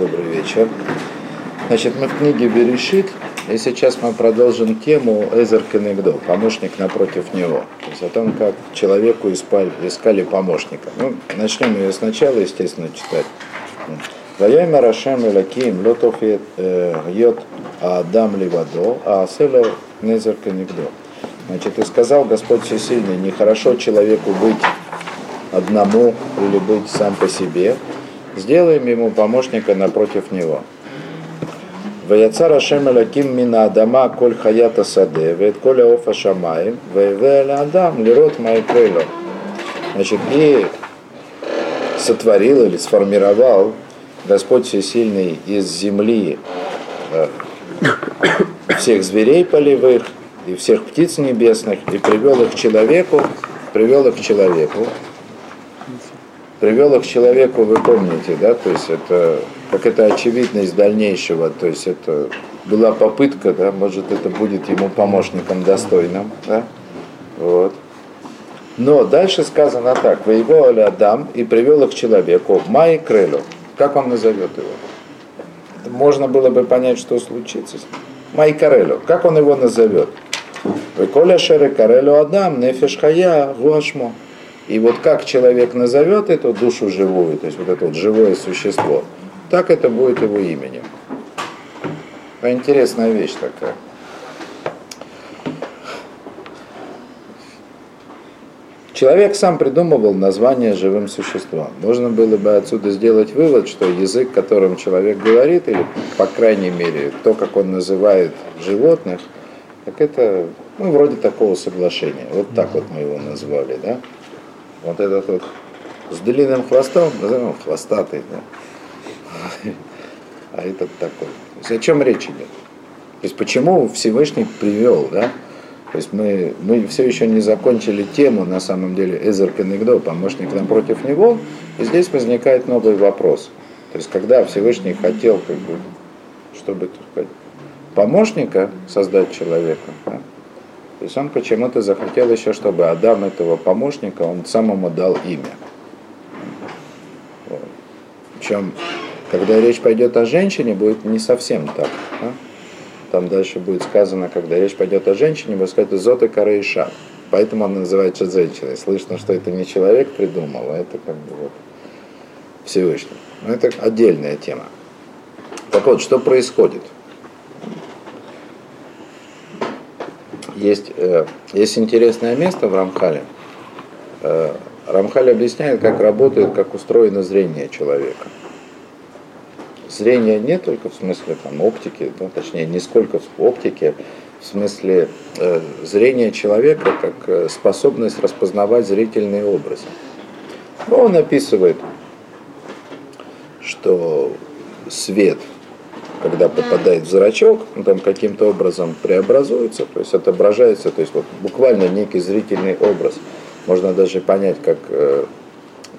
добрый вечер. Значит, мы в книге Берешит, и сейчас мы продолжим тему Эзер Кенегдо, помощник напротив него. То есть о том, как человеку искали, искали помощника. Ну, начнем ее сначала, естественно, читать. Ваяйма Рашем Элаким Лотов э, Йот Адам Ливадо, а Аселя Незер Кенегдо. Значит, и сказал Господь Всесильный, нехорошо человеку быть одному или быть сам по себе, сделаем ему помощника напротив него. Ваяца Рашем Элаким Мина Адама Коль Хаята Саде, Вет Коля Офа Шамаем, Вейве Адам Лирот Майкрело. Значит, и сотворил или сформировал Господь Всесильный из земли э, всех зверей полевых и всех птиц небесных, и привел их к человеку, привел их к человеку, привел их к человеку, вы помните, да, то есть это как это очевидность дальнейшего, то есть это была попытка, да, может это будет ему помощником достойным, да, вот. Но дальше сказано так, вы его Адам и привел их к человеку, Май Крелю, как он назовет его? Можно было бы понять, что случится. Май Карелю, как он его назовет? Вы Коля Шеры Карелю Адам, Нефеш Хая, Гуашмо. И вот как человек назовет эту душу живую, то есть вот это вот живое существо, так это будет его именем. Интересная вещь такая. Человек сам придумывал название живым существам. Можно было бы отсюда сделать вывод, что язык, которым человек говорит, или, по крайней мере, то, как он называет животных, так это, ну, вроде такого соглашения. Вот так вот мы его назвали, да? Вот этот вот с длинным хвостом, назовем хвостатый, да? а этот такой. То есть о чем речь идет? То есть почему Всевышний привел, да? То есть мы, мы все еще не закончили тему, на самом деле, Эзер Кенегдо, помощник напротив него, и здесь возникает новый вопрос. То есть когда Всевышний хотел, как бы, чтобы сказать, помощника создать человека, да, есть он почему-то захотел еще, чтобы Адам этого помощника, он самому дал имя. Вот. Причем, когда речь пойдет о женщине, будет не совсем так. Да? Там дальше будет сказано, когда речь пойдет о женщине, будет сказать «зота караиша». Поэтому он называется женщиной. Слышно, что это не человек придумал, а это как бы вот Всевышний. Но это отдельная тема. Так вот, что происходит? Есть, э, есть интересное место в Рамхале. Э, Рамхаль объясняет, как работает, как устроено зрение человека. Зрение не только в смысле там, оптики, ну, точнее, не сколько в оптике, в смысле э, зрения человека как э, способность распознавать зрительные образы. Но он описывает, что свет – когда попадает в зрачок, он там каким-то образом преобразуется, то есть отображается, то есть вот буквально некий зрительный образ. Можно даже понять, как э,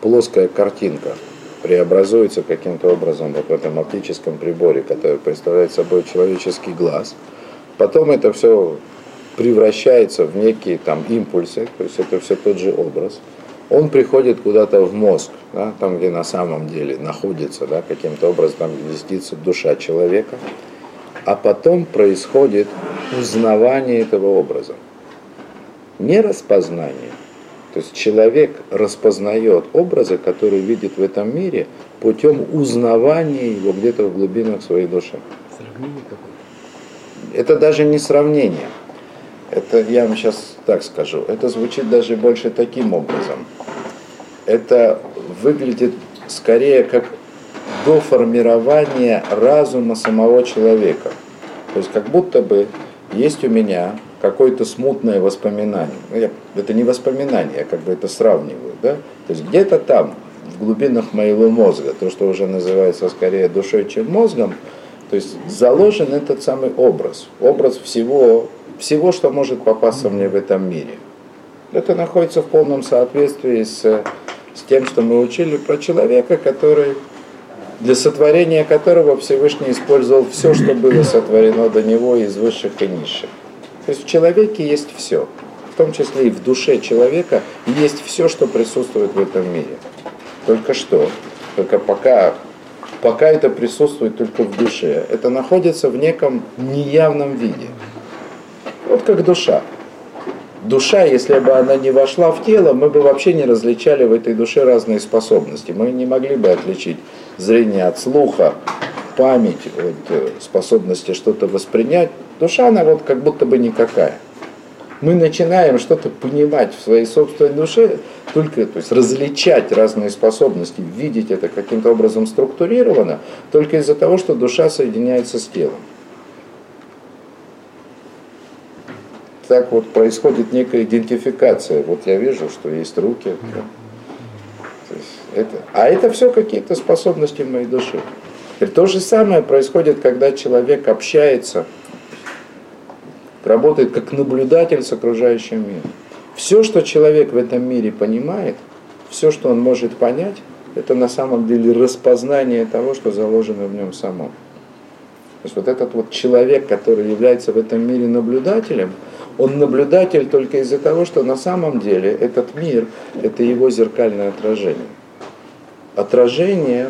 плоская картинка преобразуется каким-то образом вот в этом оптическом приборе, который представляет собой человеческий глаз. Потом это все превращается в некие там импульсы, то есть это все тот же образ он приходит куда-то в мозг, да, там, где на самом деле находится, да, каким-то образом там душа человека, а потом происходит узнавание этого образа. Не распознание. То есть человек распознает образы, которые видит в этом мире, путем узнавания его где-то в глубинах своей души. Сравнение какое-то? Это даже не сравнение. Это я вам сейчас так скажу. Это звучит даже больше таким образом это выглядит скорее как до формирования разума самого человека. То есть как будто бы есть у меня какое-то смутное воспоминание. Ну, я, это не воспоминание, я как бы это сравниваю. Да? То есть где-то там, в глубинах моего мозга, то, что уже называется скорее душой, чем мозгом, то есть заложен этот самый образ, образ всего, всего, что может попасться мне в этом мире. Это находится в полном соответствии с с тем, что мы учили про человека, который, для сотворения которого Всевышний использовал все, что было сотворено до него из высших и низших. То есть в человеке есть все, в том числе и в душе человека есть все, что присутствует в этом мире. Только что, только пока пока это присутствует только в душе. Это находится в неком неявном виде. Вот как душа. Душа, если бы она не вошла в тело, мы бы вообще не различали в этой душе разные способности. Мы не могли бы отличить зрение от слуха, память от э, способности что-то воспринять. Душа, она вот как будто бы никакая мы начинаем что-то понимать в своей собственной душе, только то есть различать разные способности, видеть это каким-то образом структурировано, только из-за того, что душа соединяется с телом. Так вот происходит некая идентификация. Вот я вижу, что есть руки. Есть это, а это все какие-то способности моей души. И то же самое происходит, когда человек общается работает как наблюдатель с окружающим миром. Все, что человек в этом мире понимает, все, что он может понять, это на самом деле распознание того, что заложено в нем самом. То есть вот этот вот человек, который является в этом мире наблюдателем, он наблюдатель только из-за того, что на самом деле этот мир – это его зеркальное отражение. Отражение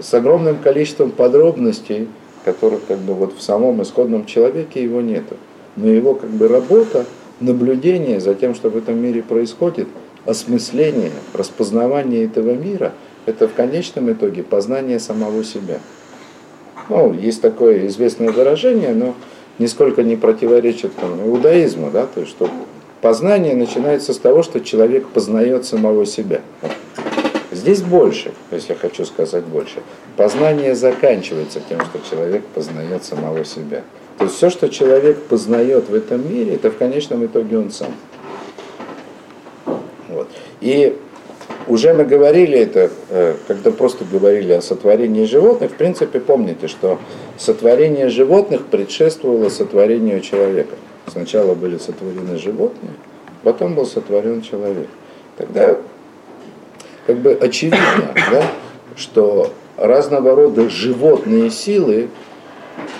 с огромным количеством подробностей, которых как бы вот в самом исходном человеке его нету но его как бы работа, наблюдение за тем, что в этом мире происходит, осмысление, распознавание этого мира, это в конечном итоге познание самого себя. Ну, есть такое известное выражение, но нисколько не противоречит там, иудаизму, да, то есть, что познание начинается с того, что человек познает самого себя. Здесь больше, то есть я хочу сказать больше. Познание заканчивается тем, что человек познает самого себя. То есть все, что человек познает в этом мире, это в конечном итоге он сам. Вот. И уже мы говорили это, э, когда просто говорили о сотворении животных, в принципе, помните, что сотворение животных предшествовало сотворению человека. Сначала были сотворены животные, потом был сотворен человек. Тогда как бы очевидно, да, что разного рода животные силы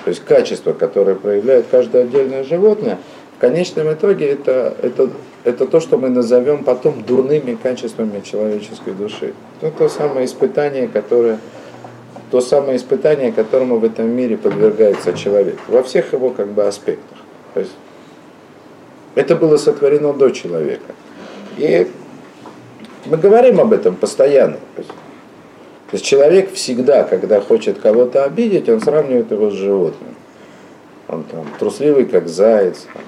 то есть качество, которое проявляет каждое отдельное животное, конечном итоге это, это, это то, что мы назовем потом дурными качествами человеческой души. Это то самое испытание, которое, то самое испытание, которому в этом мире подвергается человек, во всех его как бы аспектах. То есть это было сотворено до человека. И мы говорим об этом постоянно. То есть человек всегда, когда хочет кого-то обидеть, он сравнивает его с животным. Он там трусливый, как заяц, там,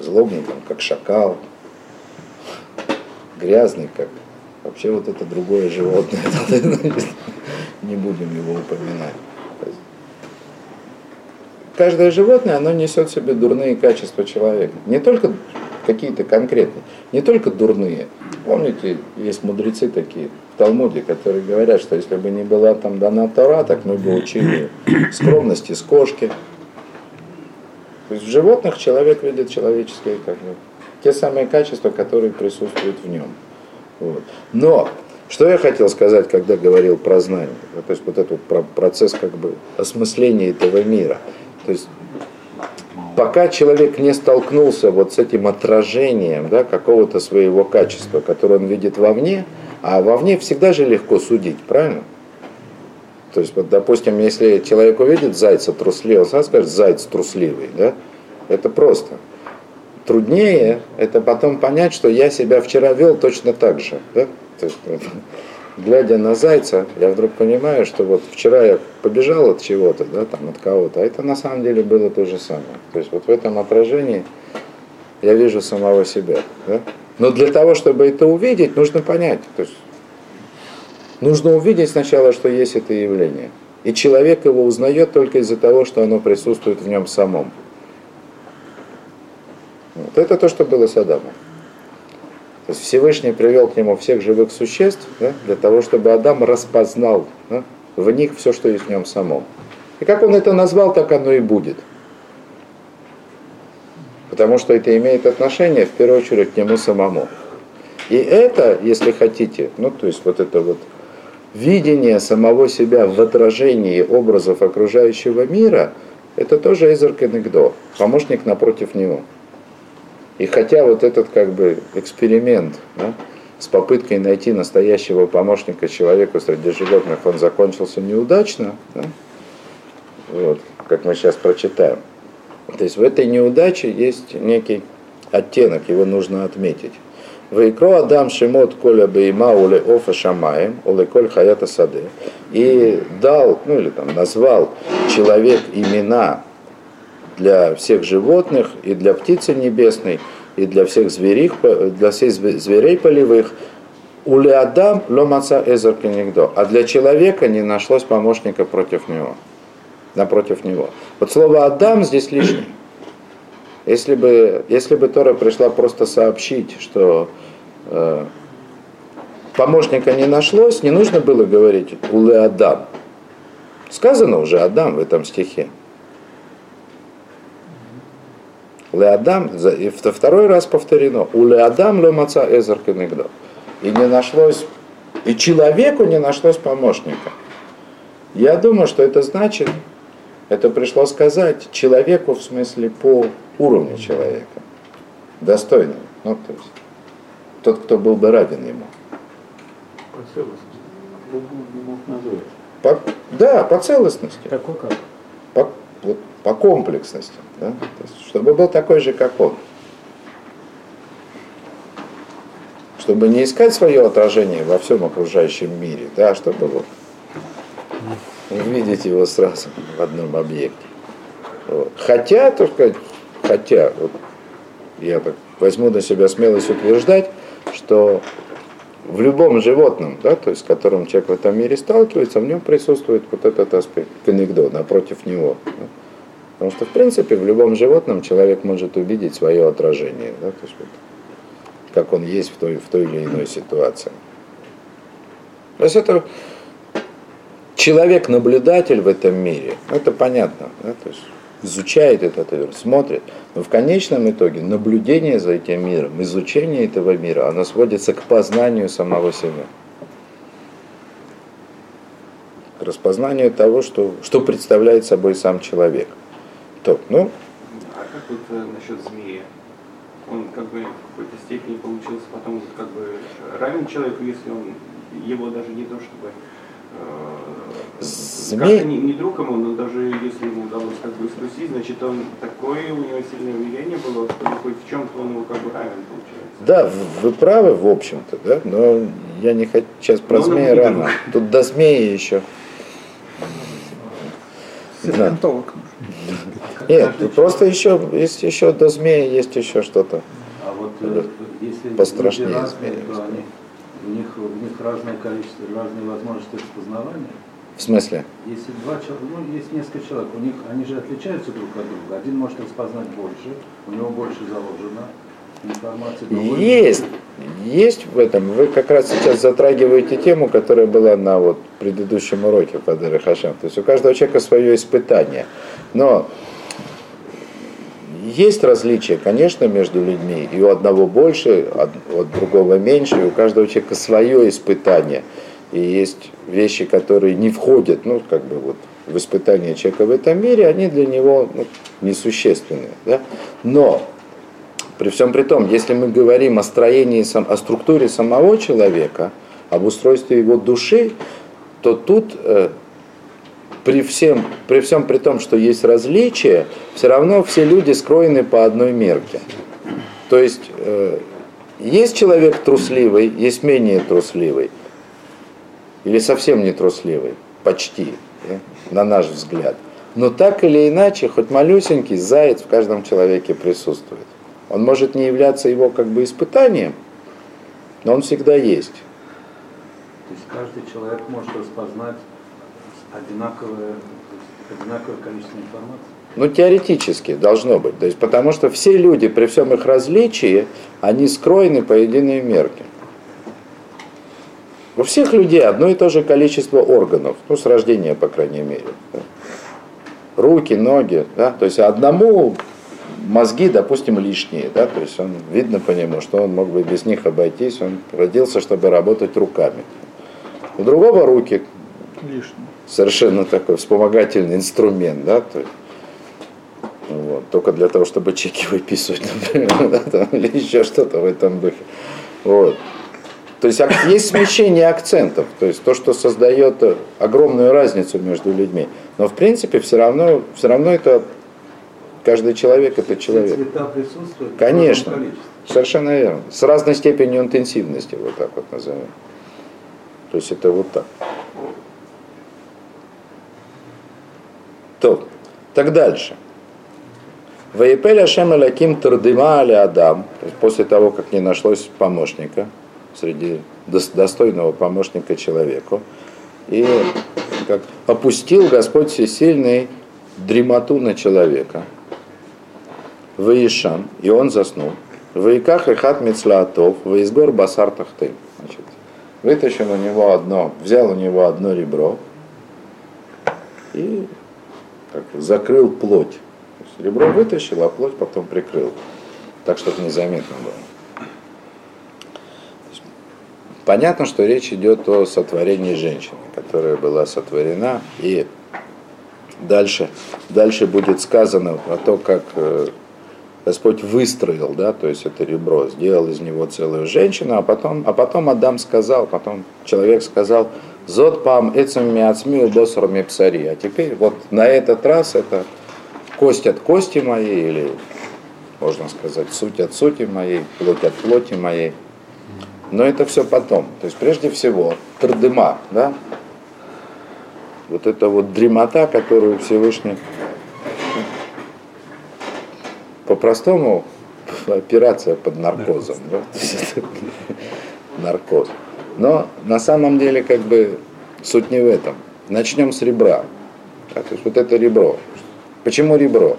злобный, там, как шакал, грязный, как вообще вот это другое животное. Не будем его упоминать. Каждое животное, оно несет в себе дурные качества человека. Не только какие-то конкретные, не только дурные. Помните, есть мудрецы такие, Талмуде, которые говорят, что если бы не была там дана Тора, так мы бы учили скромности с кошки. То есть в животных человек видит человеческие как бы, те самые качества, которые присутствуют в нем. Вот. Но что я хотел сказать, когда говорил про знание? То есть вот этот процесс как бы осмысления этого мира. То есть пока человек не столкнулся вот с этим отражением да, какого-то своего качества, которое он видит вовне, а вовне всегда же легко судить, правильно? То есть, вот, допустим, если человек увидит зайца трусливого, сразу скажет, заяц трусливый, да? Это просто. Труднее это потом понять, что я себя вчера вел точно так же, да? То есть, глядя на зайца, я вдруг понимаю, что вот вчера я побежал от чего-то, да, там, от кого-то, а это на самом деле было то же самое. То есть вот в этом отражении я вижу самого себя, да? Но для того, чтобы это увидеть, нужно понять. То есть нужно увидеть сначала, что есть это явление. И человек его узнает только из-за того, что оно присутствует в нем самом. Вот это то, что было с Адамом. То есть Всевышний привел к нему всех живых существ да, для того, чтобы Адам распознал да, в них все, что есть в нем самом. И как он это назвал, так оно и будет потому что это имеет отношение в первую очередь к нему самому. И это, если хотите, ну то есть вот это вот видение самого себя в отражении образов окружающего мира, это тоже Эзер Кенегдо, помощник напротив него. И хотя вот этот как бы эксперимент, да, с попыткой найти настоящего помощника человеку среди животных, он закончился неудачно, да? вот, как мы сейчас прочитаем. То есть в этой неудаче есть некий оттенок, его нужно отметить. Вайкро Адам Шимот Коля Бейма Уле Офа Шамаем, Уле Коль Хаята Саде. И дал, ну или там назвал человек имена для всех животных и для птицы небесной, и для всех зверей, для всех зверей полевых. Уле Адам Ломаца Эзер Кенигдо. А для человека не нашлось помощника против него. Напротив него. Вот слово Адам здесь лишнее. Если бы, если бы Тора пришла просто сообщить, что э, помощника не нашлось, не нужно было говорить «Уле Адам». Сказано уже «Адам» в этом стихе. «Уле Адам», и второй раз повторено «Уле Адам ле маца эзер кенегдо». И не нашлось, и человеку не нашлось помощника. Я думаю, что это значит, это пришло сказать человеку в смысле по уровню человека, достойным. Ну, то есть, тот, кто был бы равен ему. По целостности. По, да, по целостности. Какой как? По, вот, по комплексности. Да? То есть, чтобы был такой же, как он. Чтобы не искать свое отражение во всем окружающем мире, да, а чтобы вот видеть его сразу в одном объекте. Вот. Хотя, так сказать, хотя, вот, я так возьму на себя смелость утверждать, что в любом животном, да, то есть с которым человек в этом мире сталкивается, в нем присутствует вот этот аспект конегдо напротив него. Да. Потому что, в принципе, в любом животном человек может увидеть свое отражение, да, то есть вот, как он есть в той, в той или иной ситуации. То есть это человек-наблюдатель в этом мире, это понятно, да, то есть изучает этот мир, смотрит. Но в конечном итоге наблюдение за этим миром, изучение этого мира, оно сводится к познанию самого себя. К распознанию того, что, что представляет собой сам человек. То, ну, а как вот э, насчет змеи? Он как бы в какой-то степени получился потом как бы равен человеку, если он его даже не то чтобы э, Змей... Не, не друг ему, но даже если ему удалось как бы искусить, значит он такое у него сильное влияние было, что хоть в чем-то он его как бы равен получается. Да, вы правы, в общем-то, да, но я не хочу сейчас про змея рано. Тут до змеи еще. Серпентолог. Нет, просто еще есть еще до змеи есть еще что-то. А вот э, если пострашнее змеи. У них, у них разное количество, разные возможности распознавания. В смысле? Если два человека, ну, есть несколько человек, у них, они же отличаются друг от друга. Один может распознать больше, у него больше заложено информации. Есть, есть в этом. Вы как раз сейчас затрагиваете тему, которая была на вот предыдущем уроке по Хашем. То есть у каждого человека свое испытание. Но есть различия, конечно, между людьми, и у одного больше, у другого меньше, и у каждого человека свое испытание – и есть вещи, которые не входят, ну, как бы вот в испытание человека в этом мире, они для него ну, несущественные. Да? Но при всем при том, если мы говорим о строении, о структуре самого человека, об устройстве его души, то тут э, при, всем, при всем при том, что есть различия, все равно все люди скроены по одной мерке. То есть э, есть человек трусливый, есть менее трусливый или совсем не трусливый, почти, на наш взгляд. Но так или иначе, хоть малюсенький заяц в каждом человеке присутствует. Он может не являться его как бы испытанием, но он всегда есть. То есть каждый человек может распознать одинаковое, одинаковое количество информации? Ну, теоретически должно быть. То есть, потому что все люди, при всем их различии, они скроены по единой мерке. У всех людей одно и то же количество органов, ну, с рождения, по крайней мере. Да. Руки, ноги, да, то есть одному мозги, допустим, лишние, да, то есть он, видно по нему, что он мог бы без них обойтись, он родился, чтобы работать руками. У другого руки лишние. совершенно такой вспомогательный инструмент, да, то есть, вот, только для того, чтобы чеки выписывать, например, да, там, или еще что-то в этом духе. Вот. То есть есть смещение акцентов, то есть то, что создает огромную разницу между людьми. Но в принципе все равно, все равно это каждый человек это человек. Цвета присутствуют. Конечно, совершенно верно. С разной степенью интенсивности, вот так вот назовем. То есть это вот так. То, так дальше. Ваепель Ашем Аляким Тардыма Али Адам, после того, как не нашлось помощника, среди достойного помощника человеку, и как опустил Господь Всесильный дремоту на человека, Ваишан, и он заснул. Ваиках и хат мецлаатов, Ваизгор басар тахты. Значит, вытащил у него одно, взял у него одно ребро и как, закрыл плоть Ребро вытащил, а плоть потом прикрыл, так, чтобы незаметно было. Понятно, что речь идет о сотворении женщины, которая была сотворена, и дальше, дальше будет сказано о том, как э, Господь выстроил, да, то есть это ребро, сделал из него целую женщину, а потом, а потом Адам сказал, потом человек сказал, «Зод пам эцем миацми убосор псари». А теперь вот на этот раз это кость от кости моей, или, можно сказать, суть от сути моей, плоть от плоти моей. Но это все потом. То есть прежде всего, трдыма, да? Вот это вот дремота, которую Всевышний по-простому операция под наркозом. Да? Наркоз. Но на самом деле как бы суть не в этом. Начнем с ребра. Да, то есть вот это ребро. Почему ребро?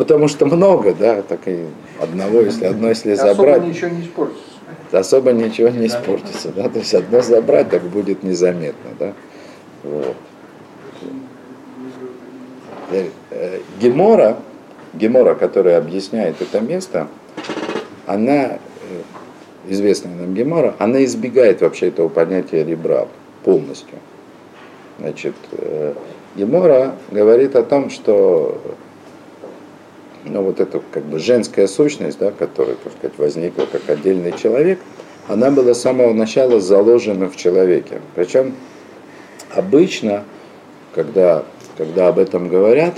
Потому что много, да, так и одного, если одно, если забрать. Особо ничего не испортится. Особо ничего не испортится, да, то есть одно забрать, так будет незаметно, да. Вот. Э, э, Гемора, Гемора, которая объясняет это место, она, э, известная нам Гемора, она избегает вообще этого понятия ребра полностью. Значит, Гемора говорит о том, что ну, вот эта как бы женская сущность, да, которая, так сказать, возникла как отдельный человек, она была с самого начала заложена в человеке. Причем обычно, когда, когда об этом говорят,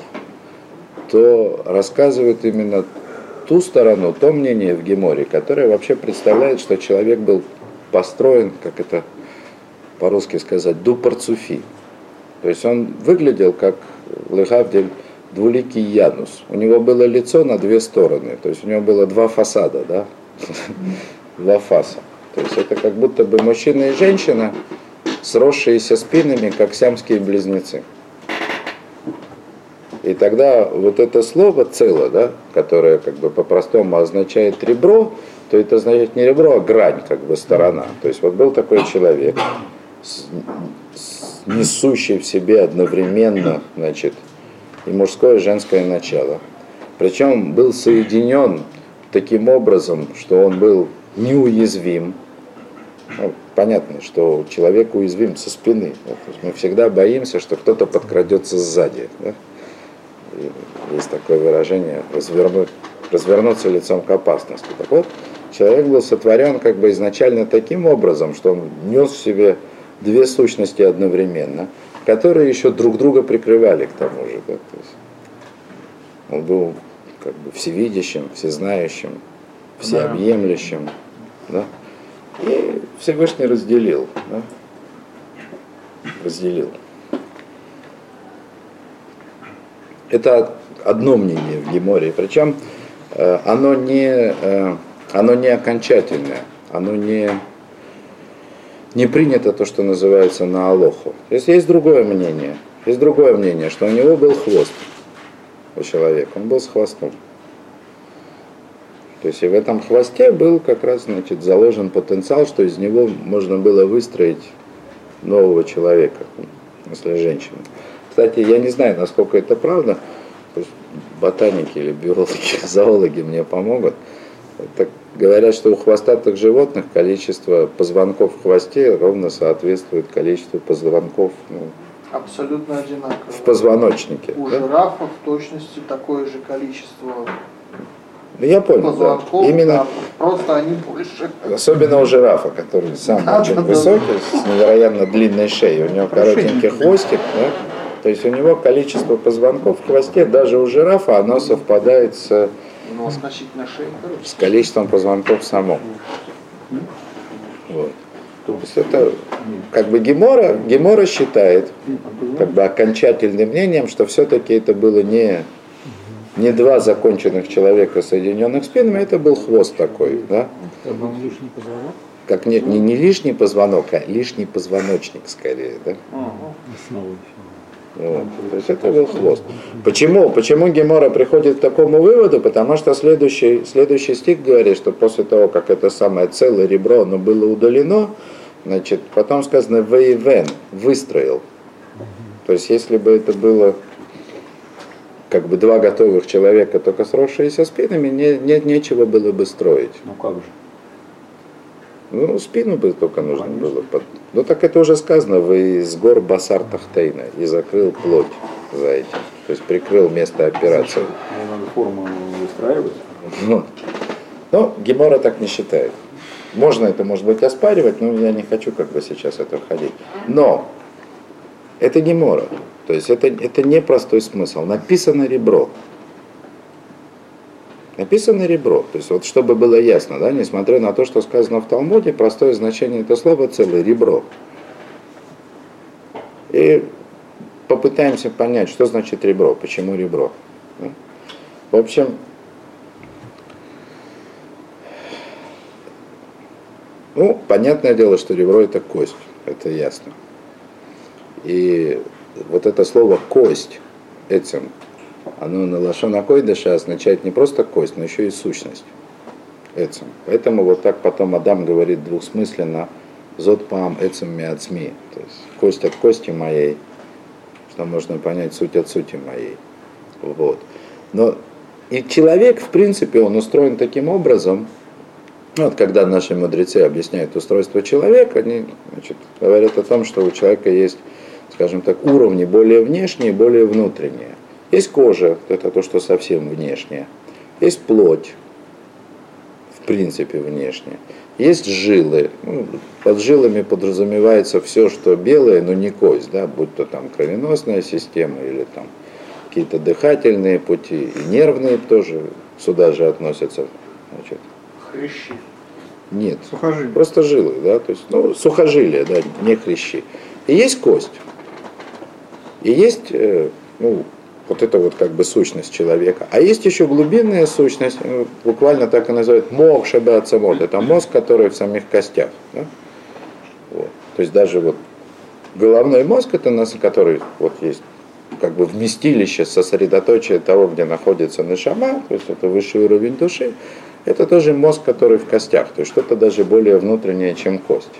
то рассказывают именно ту сторону, то мнение в Геморе, которое вообще представляет, что человек был построен, как это по-русски сказать, дупарцуфи. То есть он выглядел как Лехавдель двуликий Янус. У него было лицо на две стороны, то есть у него было два фасада, да? два фаса. То есть это как будто бы мужчина и женщина, сросшиеся спинами, как сиамские близнецы. И тогда вот это слово цело, да, которое как бы по-простому означает ребро, то это означает не ребро, а грань, как бы сторона. То есть вот был такой человек, несущий в себе одновременно значит, и мужское, и женское начало. Причем был соединен таким образом, что он был неуязвим. Ну, понятно, что человек уязвим со спины. Мы всегда боимся, что кто-то подкрадется сзади. Да? есть такое выражение развернуть, развернуться лицом к опасности. Так вот, человек был сотворен как бы изначально таким образом, что он нес в себе две сущности одновременно, которые еще друг друга прикрывали к тому же. Да, то есть он был как бы всевидящим, всезнающим, всеобъемлющим. Да? И Всевышний разделил. Да? Разделил. Это одно мнение в Геморе. Причем э, оно не, э, оно не окончательное, оно не не принято то, что называется на Алоху. Есть, есть другое мнение. Есть другое мнение, что у него был хвост у человека. Он был с хвостом. То есть и в этом хвосте был как раз значит, заложен потенциал, что из него можно было выстроить нового человека, если женщину. Кстати, я не знаю, насколько это правда, ботаники или биологи, зоологи мне помогут. Так говорят, что у хвостатых животных количество позвонков в хвосте ровно соответствует количеству позвонков ну, Абсолютно одинаково. в позвоночнике. У да? жирафов в точности такое же количество Ну, я понял, да. позвонков, Именно, да, просто они больше. особенно у жирафа, который сам Да, очень да, да. высокий, с невероятно длинной шеей. У него коротенький Шейники. хвостик, да? То есть у него количество позвонков в хвосте, даже у жирафа, оно совпадает с, С количеством позвонков самом. Вот. То есть это как бы Гемора, Гемора считает как бы окончательным мнением, что все-таки это было не, не два законченных человека, соединенных спинами, это был хвост такой, да? Как не, не, не лишний позвонок, а лишний позвоночник скорее, да? основа. Вот. То есть это был хвост. Почему? Почему Гемора приходит к такому выводу? Потому что следующий, следующий стих говорит, что после того, как это самое целое ребро оно было удалено, значит, потом сказано «воевен» – «выстроил». То есть если бы это было как бы два готовых человека, только сросшиеся спинами, не, не, нечего было бы строить. Ну как же? Ну, спину бы только нужно было. под- Ну, так это уже сказано, вы из гор Басар Тахтейна и закрыл плоть за этим. То есть прикрыл место операции. Мне надо форму выстраивать. Ну, но Гемора так не считает. Можно это, может быть, оспаривать, но я не хочу как бы сейчас это входить. Но это Гемора. То есть это, это не простой смысл. Написано ребро. Написано ребро. То есть вот чтобы было ясно, да, несмотря на то, что сказано в Талмуде, простое значение этого слова целое ребро. И попытаемся понять, что значит ребро, почему ребро. да. В общем, Ну, понятное дело, что ребро это кость, это ясно. И вот это слово кость этим, оно на лошона койдыша означает не просто кость, но еще и сущность этим. Поэтому вот так потом Адам говорит двухсмысленно зод пам этим миацми, то есть кость от кости моей, что можно понять суть от сути моей. Вот. Но и человек, в принципе, он устроен таким образом, ну, вот когда наши мудрецы объясняют устройство человека, они значит, говорят о том, что у человека есть, скажем так, уровни более внешние более внутренние. Есть кожа, это то, что совсем внешнее. Есть плоть, в принципе, внешне. Есть жилы. Ну, под жилами подразумевается все, что белое, но не кость, да, будь то там кровеносная система или там какие-то дыхательные пути, и нервные тоже сюда же относятся. Значит, Хрящи. нет. Сухожилия. Просто жилы, да, то есть, ну, сухожилия, да, не хрящи. И есть кость. И есть, э, ну, вот это вот как бы сущность человека. А есть еще глубинная сущность, э, буквально так и называют мох шабацамот. Это мозг, который в самих костях. Да? Вот. То есть даже вот головной мозг, это нас, который вот есть как бы вместилище, сосредоточие того, где находится нашама, то есть это высший уровень души, это тоже мозг, который в костях, то есть что-то даже более внутреннее, чем кость.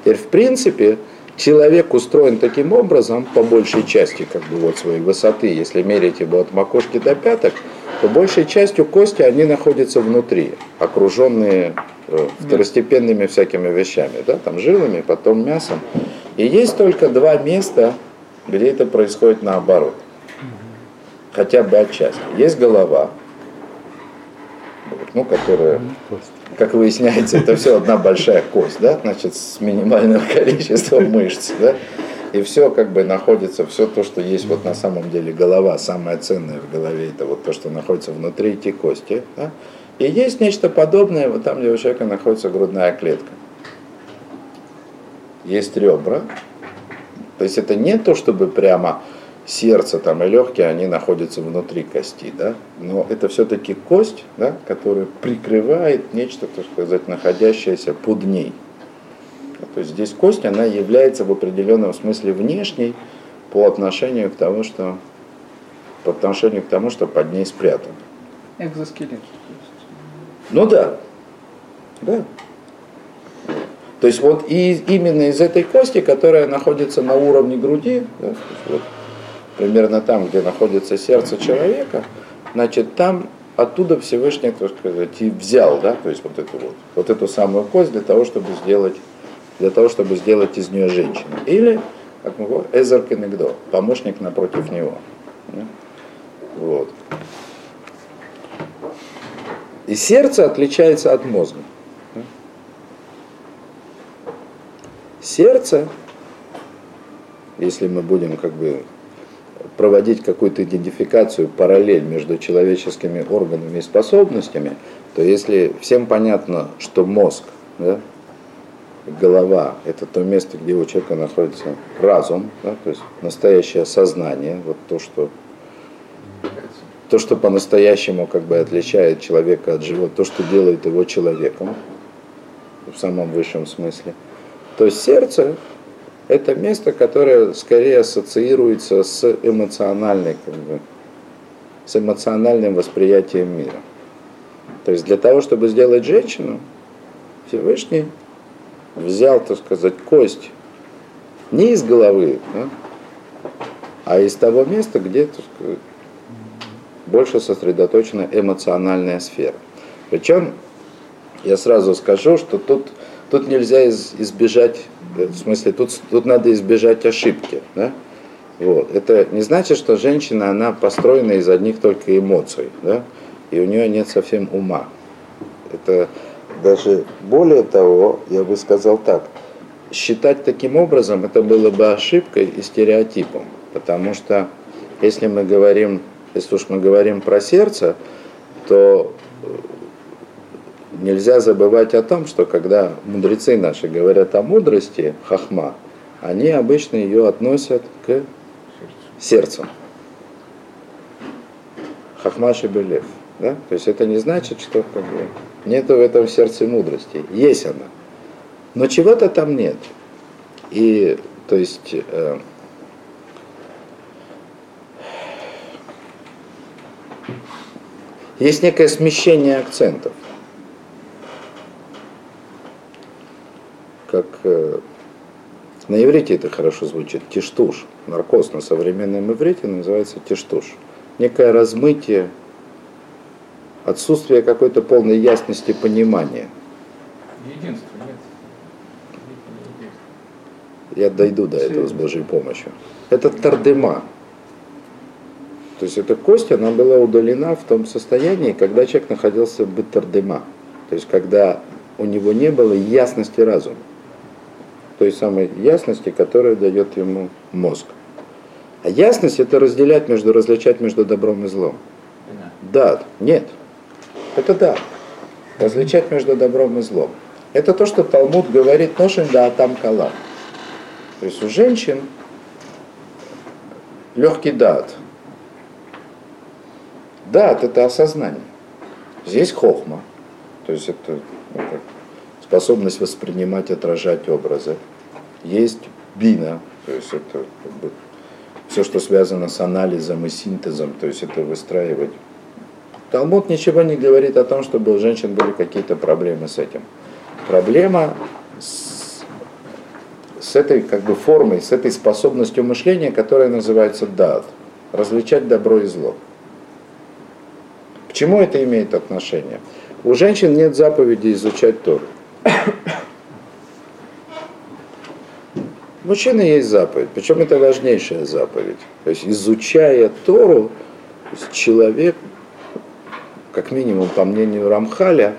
Теперь, в принципе, человек устроен таким образом, по большей части, как бы вот своей высоты, если мерить его от макушки до пяток, то большей частью кости, они находятся внутри, окруженные э, второстепенными всякими вещами, да, там жилами, потом мясом. И есть только два места, где это происходит наоборот. Хотя бы отчасти. Есть голова, ну, которая, как выясняется, это все одна большая кость, да, значит, с минимальным количеством мышц, да, и все как бы находится, все то, что есть вот на самом деле голова, самое ценное в голове, это вот то, что находится внутри эти кости, да, и есть нечто подобное вот там, где у человека находится грудная клетка. Есть ребра, то есть это не то, чтобы прямо сердце там и легкие, они находятся внутри кости, да, но это все-таки кость, да, которая прикрывает нечто, так сказать, находящееся под ней. То есть здесь кость, она является в определенном смысле внешней по отношению к тому, что по отношению к тому, что под ней спрятано. Экзоскелет. Ну да, да. То есть вот и именно из этой кости, которая находится на уровне груди, да, вот примерно там, где находится сердце человека, значит, там оттуда Всевышний, так сказать, и взял, да, то есть вот эту вот, вот эту самую кость для того, чтобы сделать, для того, чтобы сделать из нее женщину. Или, как мы говорим, Эзер Кенегдо, помощник напротив него. Вот. И сердце отличается от мозга. Сердце, если мы будем как бы проводить какую-то идентификацию, параллель между человеческими органами и способностями, то если всем понятно, что мозг, да, голова – это то место, где у человека находится разум, да, то есть настоящее сознание, вот то, что то, что по-настоящему как бы отличает человека от животного, то, что делает его человеком, в самом высшем смысле, то сердце – это место, которое скорее ассоциируется с эмоциональной, как бы, с эмоциональным восприятием мира. То есть для того, чтобы сделать женщину, Всевышний взял, так сказать, кость не из головы, да, а из того места, где так сказать, больше сосредоточена эмоциональная сфера. Причем я сразу скажу, что тут, тут нельзя из, избежать, э, в смысле, тут, тут надо избежать ошибки. Да? Вот. Это не значит, что женщина, она построена из одних только эмоций, да? и у нее нет совсем ума. Это даже более того, я бы сказал так, считать таким образом, это было бы ошибкой и стереотипом, потому что если мы говорим если уж мы говорим про сердце, то нельзя забывать о том, что когда мудрецы наши говорят о мудрости, хахма, они обычно ее относят к сердцу. Хахма шебелев. Да? То есть это не значит, что как бы, нету в этом сердце мудрости. Есть она. Но чего-то там нет. И то есть э, есть некое смещение акцентов. Как э, на иврите это хорошо звучит, тиштуш. Наркоз на современном иврите называется тиштуш. Некое размытие, отсутствие какой-то полной ясности понимания. Единство, нет. Я дойду до этого с Божьей помощью. Это тардема. То есть эта кость, она была удалена в том состоянии, когда человек находился в бетардема. То есть когда у него не было ясности разума. Той самой ясности, которая дает ему мозг. А ясность это разделять между, различать между добром и злом. Да, нет. Это да. Различать между добром и злом. Это то, что Талмуд говорит, ношен да атам кала. То есть у женщин легкий дат, Дат – это осознание. Здесь хохма, то есть это ну, как, способность воспринимать, отражать образы. Есть бина, то есть это как бы, все, что связано с анализом и синтезом, то есть это выстраивать. Талмуд ничего не говорит о том, чтобы у женщин были какие-то проблемы с этим. Проблема с, с этой как бы формой, с этой способностью мышления, которая называется дат, различать добро и зло. К чему это имеет отношение? У женщин нет заповеди изучать Тору. Мужчины есть заповедь, причем это важнейшая заповедь. То есть изучая Тору, человек, как минимум по мнению Рамхаля,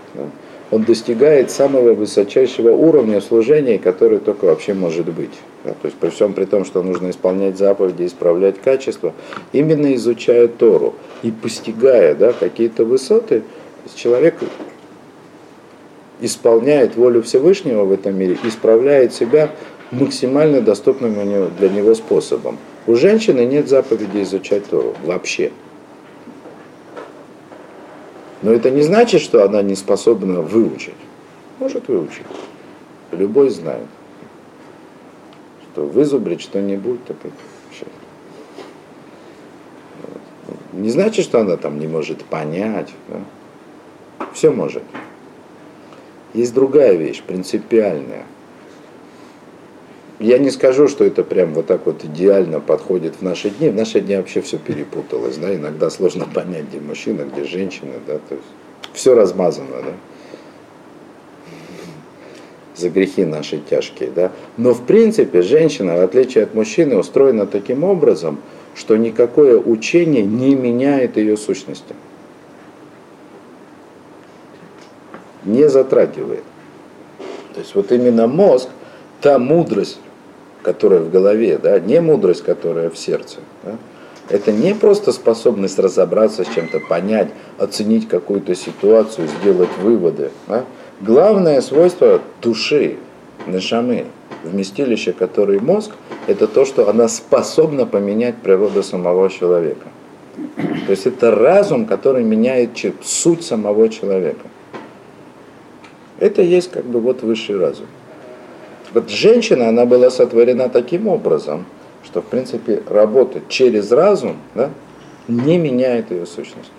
он достигает самого высочайшего уровня служения, который только вообще может быть. То есть при всем при том, что нужно исполнять заповеди, исправлять качество, именно изучая Тору и постигая да, какие-то высоты, человек исполняет волю Всевышнего в этом мире, исправляет себя максимально доступным для него способом. У женщины нет заповеди изучать Тору вообще. Но это не значит, что она не способна выучить. Может выучить. Любой знает. Что вызубрить что-нибудь, так вообще. Не значит, что она там не может понять. Да? Все может. Есть другая вещь, принципиальная. Я не скажу, что это прям вот так вот идеально подходит в наши дни. В наши дни вообще все перепуталось, да, иногда сложно понять, где мужчина, где женщина, да, то есть все размазано, да, за грехи наши тяжкие, да. Но в принципе женщина, в отличие от мужчины, устроена таким образом, что никакое учение не меняет ее сущности. Не затрагивает. То есть вот именно мозг, та мудрость, которая в голове, да, не мудрость, которая в сердце, да, это не просто способность разобраться с чем-то, понять, оценить какую-то ситуацию, сделать выводы. Да. Главное свойство души, нашамы, вместилище, который мозг, это то, что она способна поменять природу самого человека. То есть это разум, который меняет суть самого человека. Это есть как бы вот высший разум. Вот женщина, она была сотворена таким образом, что в принципе работать через разум да, не меняет ее сущность.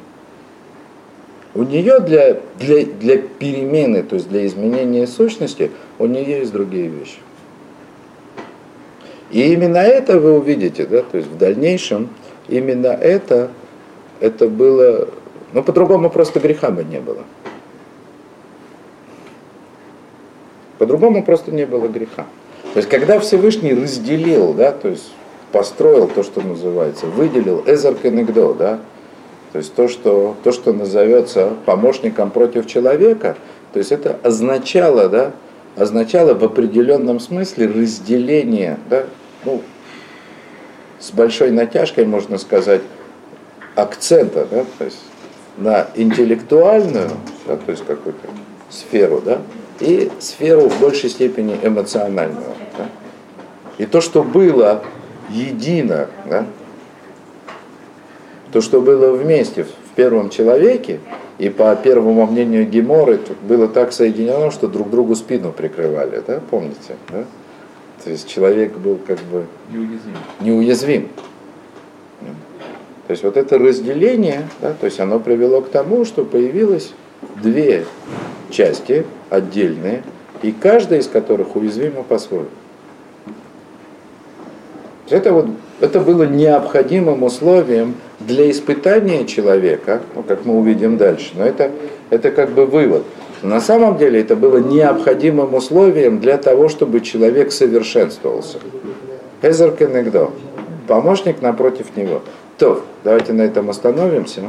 У нее для, для, для перемены, то есть для изменения сущности, у нее есть другие вещи. И именно это вы увидите, да, то есть в дальнейшем именно это, это было, ну по-другому просто греха бы не было. По-другому просто не было греха. То есть когда Всевышний разделил, да, то есть построил то, что называется, выделил Эзер Кенегдо, да, то есть то что, то, что назовется помощником против человека, то есть это означало, да, означало в определенном смысле разделение да, ну, с большой натяжкой, можно сказать, акцента, да, то есть на интеллектуальную, да, то есть какую-то сферу, да, и сферу в большей степени эмоциональную. Да. И то, что было едино, да, то, что было вместе в первом человеке, и по первому мнению Геморы, было так соединено, что друг другу спину прикрывали, да, помните? Да? То есть человек был как бы Неуязвим. неуязвим. То есть вот это разделение, да, то есть оно привело к тому, что появилось две части отдельные, и каждая из которых уязвима по-своему. Это, вот, это было необходимым условием для испытания человека, ну, как мы увидим дальше, но это, это как бы вывод. На самом деле это было необходимым условием для того, чтобы человек совершенствовался. Эзер Кенегдо, помощник напротив него. То, давайте на этом остановимся.